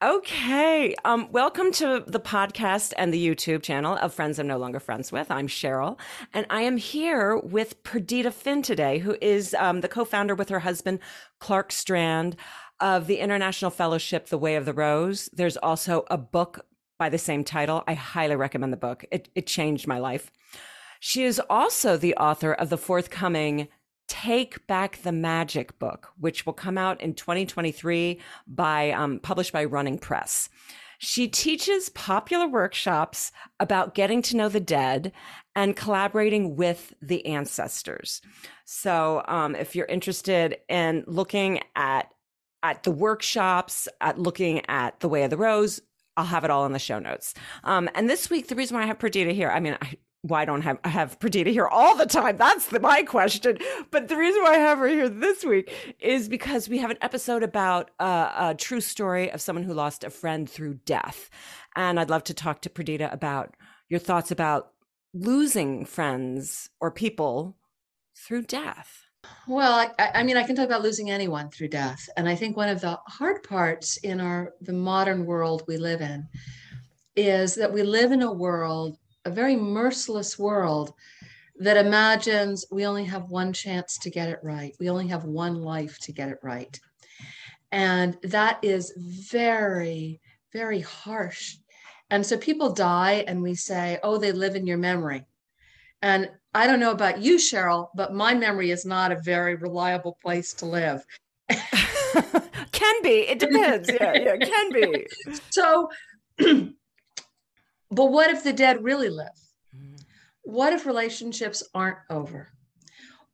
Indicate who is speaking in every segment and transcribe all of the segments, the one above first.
Speaker 1: Okay. Um, welcome to the podcast and the YouTube channel of Friends I'm No Longer Friends With. I'm Cheryl, and I am here with Perdita Finn today, who is um, the co founder with her husband, Clark Strand, of the International Fellowship, The Way of the Rose. There's also a book by the same title. I highly recommend the book, it, it changed my life. She is also the author of the forthcoming Take Back the Magic book, which will come out in 2023 by um, published by Running Press. She teaches popular workshops about getting to know the dead and collaborating with the ancestors. So, um, if you're interested in looking at at the workshops, at looking at the Way of the Rose, I'll have it all in the show notes. Um, and this week, the reason why I have Perdita here, I mean, I, why don't have have Perdita here all the time? That's the, my question. But the reason why I have her here this week is because we have an episode about uh, a true story of someone who lost a friend through death, and I'd love to talk to Perdita about your thoughts about losing friends or people through death.
Speaker 2: Well, I, I, mean, I can talk about losing anyone through death, and I think one of the hard parts in our the modern world we live in is that we live in a world a very merciless world that imagines we only have one chance to get it right. We only have one life to get it right. And that is very, very harsh. And so people die, and we say, oh, they live in your memory. And I don't know about you, Cheryl, but my memory is not a very reliable place to live.
Speaker 1: can be. It depends. Yeah, yeah, can be.
Speaker 2: So But what if the dead really live? Mm. What if relationships aren't over?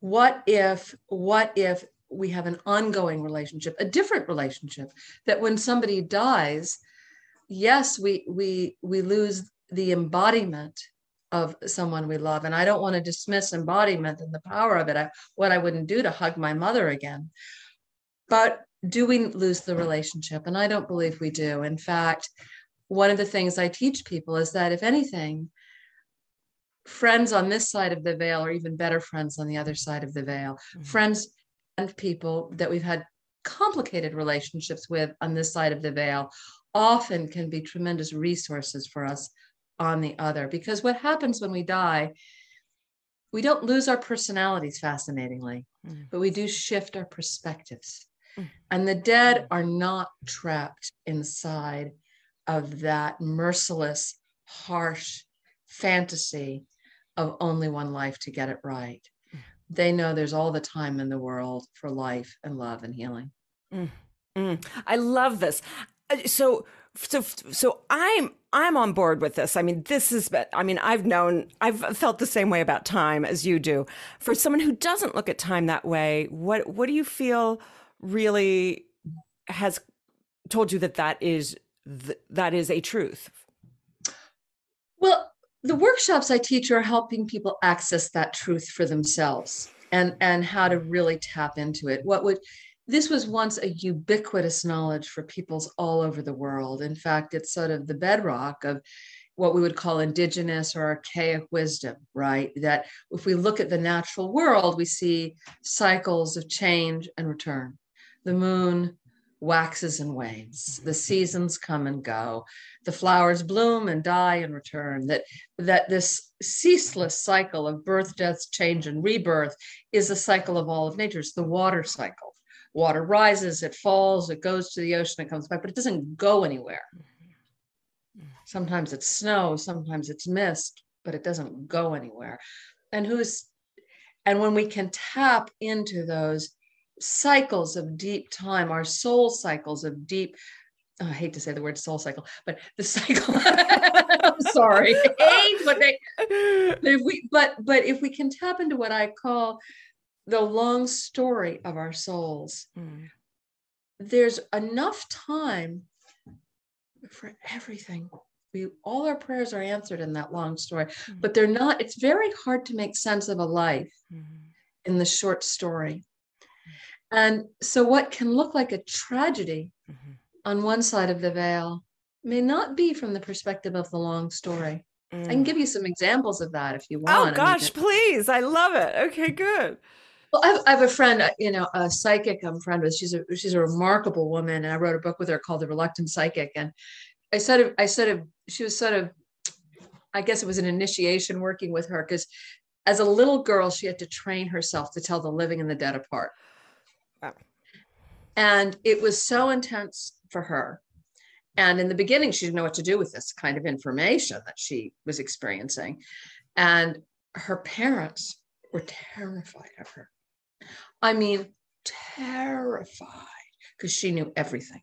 Speaker 2: What if, what if we have an ongoing relationship, a different relationship that when somebody dies, yes, we we we lose the embodiment of someone we love. And I don't want to dismiss embodiment and the power of it. I, what I wouldn't do to hug my mother again. But do we lose the relationship? And I don't believe we do. In fact, one of the things I teach people is that if anything, friends on this side of the veil are even better friends on the other side of the veil. Mm-hmm. Friends and people that we've had complicated relationships with on this side of the veil often can be tremendous resources for us on the other. Because what happens when we die, we don't lose our personalities fascinatingly, mm-hmm. but we do shift our perspectives. Mm-hmm. And the dead are not trapped inside of that merciless, harsh fantasy of only one life to get it right. Mm. They know there's all the time in the world for life and love and healing.
Speaker 1: Mm, mm. I love this. Uh, so, so, so I'm I'm on board with this. I mean, this is. I mean, I've known, I've felt the same way about time as you do. For someone who doesn't look at time that way, what what do you feel really has told you that that is th- that is a truth?
Speaker 2: Well, the workshops I teach are helping people access that truth for themselves and and how to really tap into it. What would this was once a ubiquitous knowledge for peoples all over the world. In fact, it's sort of the bedrock of what we would call indigenous or archaic wisdom, right? That if we look at the natural world, we see cycles of change and return. The moon, waxes and wanes. Mm-hmm. The seasons come and go. The flowers bloom and die and return. That that this ceaseless cycle of birth death change and rebirth is a cycle of all of nature. It's the water cycle. Water rises it falls it goes to the ocean it comes back but it doesn't go anywhere. Mm-hmm. Mm-hmm. Sometimes it's snow sometimes it's mist but it doesn't go anywhere. And who's and when we can tap into those cycles of deep time, our soul cycles of deep. Oh, I hate to say the word soul cycle, but the cycle. I'm sorry, hate but they. But if we, but but if we can tap into what I call the long story of our souls, mm. there's enough time for everything. We all our prayers are answered in that long story, mm. but they're not. It's very hard to make sense of a life mm. in the short story. And so, what can look like a tragedy mm-hmm. on one side of the veil may not be from the perspective of the long story. Mm. I can mm. give you some examples of that if you
Speaker 1: oh,
Speaker 2: want.
Speaker 1: Oh, gosh, I mean, please. I love it. Okay, good.
Speaker 2: Well, I have, I have a friend, uh, you know, a psychic I'm friend with. She's a she's a remarkable woman, and I wrote a book with her called The Reluctant Psychic. And I sort of, I sort of, she was sort of, I guess it was an initiation working with her because as a little girl, she had to train herself to tell the living and the dead apart. Wow. And it was so intense for her. And in the beginning, she didn't know what to do with this kind of information that she was experiencing. And her parents were terrified of her. I mean, terrified because she knew everything.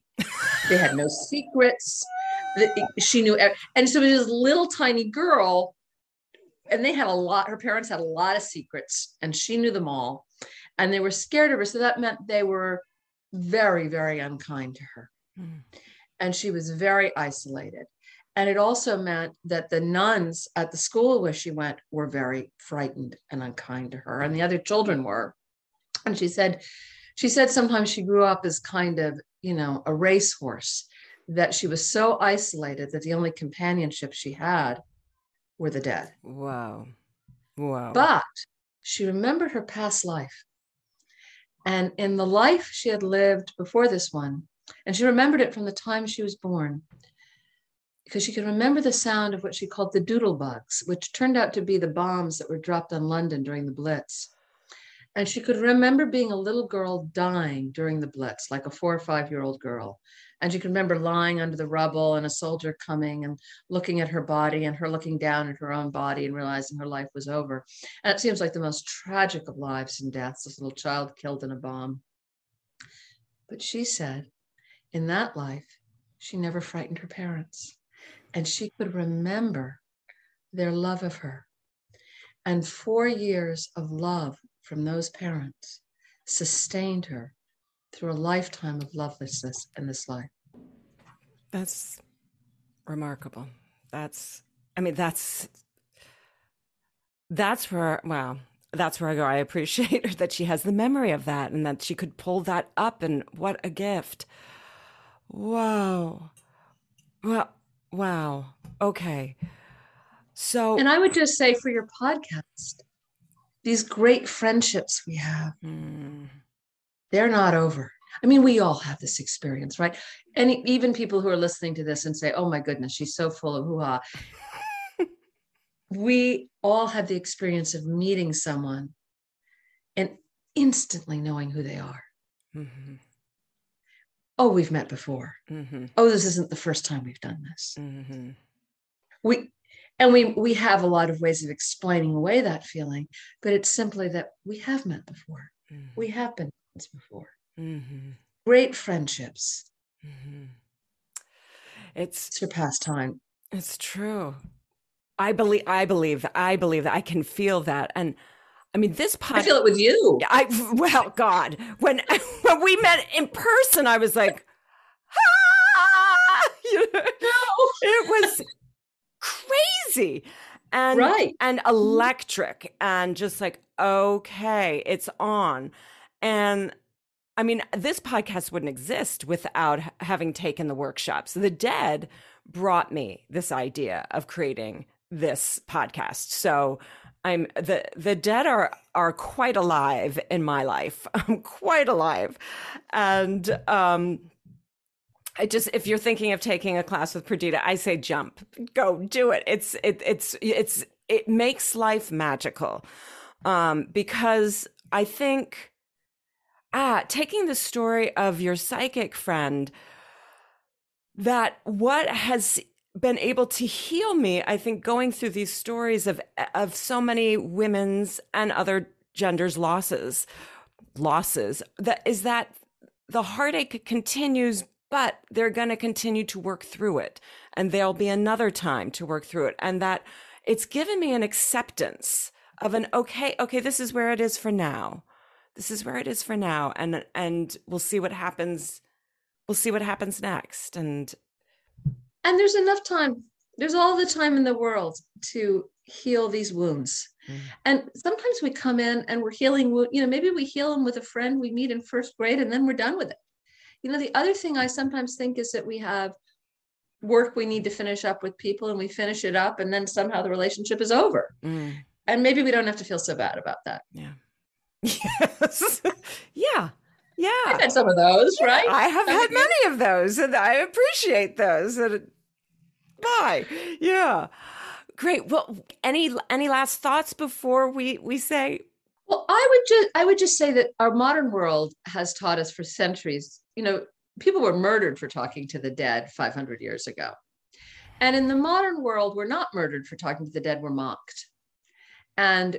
Speaker 2: they had no secrets. She knew, and so this little tiny girl, and they had a lot. Her parents had a lot of secrets, and she knew them all, and they were scared of her. So that meant they were very, very unkind to her, mm. and she was very isolated. And it also meant that the nuns at the school where she went were very frightened and unkind to her, and the other children were. And she said, she said sometimes she grew up as kind of, you know, a racehorse, that she was so isolated that the only companionship she had were the dead.
Speaker 1: Wow. Wow.
Speaker 2: But she remembered her past life. And in the life she had lived before this one, and she remembered it from the time she was born, because she could remember the sound of what she called the doodle bugs, which turned out to be the bombs that were dropped on London during the Blitz. And she could remember being a little girl dying during the Blitz, like a four or five year old girl. And she can remember lying under the rubble and a soldier coming and looking at her body and her looking down at her own body and realizing her life was over. And it seems like the most tragic of lives and deaths this little child killed in a bomb. But she said, in that life, she never frightened her parents. And she could remember their love of her. And four years of love from those parents sustained her through a lifetime of lovelessness in this life.
Speaker 1: That's remarkable. That's, I mean, that's, that's where, wow, that's where I go. I appreciate that she has the memory of that and that she could pull that up. And what a gift. Wow. Well, wow. Okay. So,
Speaker 2: and I would just say for your podcast, these great friendships we have, mm. They're not over. I mean, we all have this experience, right? And even people who are listening to this and say, oh my goodness, she's so full of hoo ha. we all have the experience of meeting someone and instantly knowing who they are. Mm-hmm. Oh, we've met before. Mm-hmm. Oh, this isn't the first time we've done this. Mm-hmm. We and we we have a lot of ways of explaining away that feeling but it's simply that we have met before mm-hmm. we have been before mm-hmm. great friendships mm-hmm.
Speaker 1: it's
Speaker 2: surpass time
Speaker 1: it's true i believe i believe i believe that i can feel that and I mean, this
Speaker 2: podcast. I feel it with you.
Speaker 1: I well, God, when when we met in person, I was like, ah! you know, no. it was crazy and
Speaker 2: right.
Speaker 1: and electric and just like okay it's on and i mean this podcast wouldn't exist without having taken the workshops the dead brought me this idea of creating this podcast. So i'm the the dead are are quite alive in my life. I'm quite alive. And um I just if you're thinking of taking a class with Perdita, I say jump, go do it. It's it it's it's it makes life magical, um, because I think ah taking the story of your psychic friend that what has been able to heal me i think going through these stories of of so many women's and other genders losses losses that is that the heartache continues but they're going to continue to work through it. And there'll be another time to work through it. And that it's given me an acceptance of an okay, okay, this is where it is for now. This is where it is for now. And and we'll see what happens. We'll see what happens next. And
Speaker 2: and there's enough time. There's all the time in the world to heal these wounds. Mm. And sometimes we come in and we're healing, you know, maybe we heal them with a friend we meet in first grade and then we're done with it. You know, the other thing I sometimes think is that we have work we need to finish up with people and we finish it up and then somehow the relationship is over. Mm. And maybe we don't have to feel so bad about that.
Speaker 1: Yeah. Yes. yeah. Yeah.
Speaker 2: I've had some of those, right?
Speaker 1: I have had many of those and I appreciate those. And bye. Yeah. Great. Well, any any last thoughts before we we say
Speaker 2: well, I would just I would just say that our modern world has taught us for centuries, you know, people were murdered for talking to the dead 500 years ago. And in the modern world, we're not murdered for talking to the dead, we're mocked. And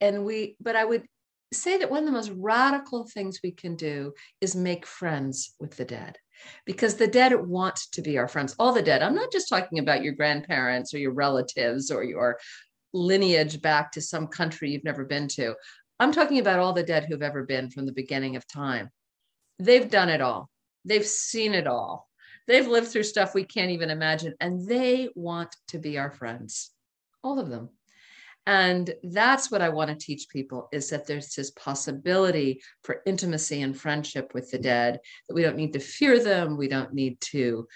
Speaker 2: and we but I would say that one of the most radical things we can do is make friends with the dead because the dead want to be our friends all the dead i'm not just talking about your grandparents or your relatives or your lineage back to some country you've never been to I'm talking about all the dead who've ever been from the beginning of time. They've done it all, they've seen it all. They've lived through stuff we can't even imagine, and they want to be our friends, all of them. And that's what I want to teach people is that there's this possibility for intimacy and friendship with the dead, that we don't need to fear them. We don't need to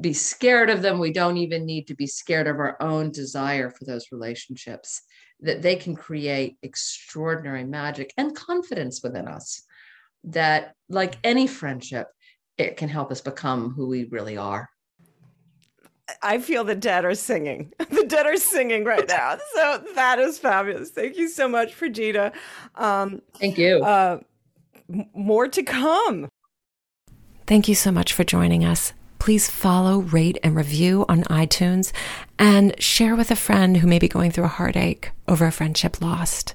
Speaker 2: be scared of them. We don't even need to be scared of our own desire for those relationships that they can create extraordinary magic and confidence within us that like any friendship it can help us become who we really are
Speaker 1: I feel the dead are singing. The dead are singing right now. So that is fabulous. Thank you so much, Perdita.
Speaker 2: Um, Thank you. Uh,
Speaker 1: more to come. Thank you so much for joining us please follow, rate, and review on iTunes and share with a friend who may be going through a heartache over a friendship lost.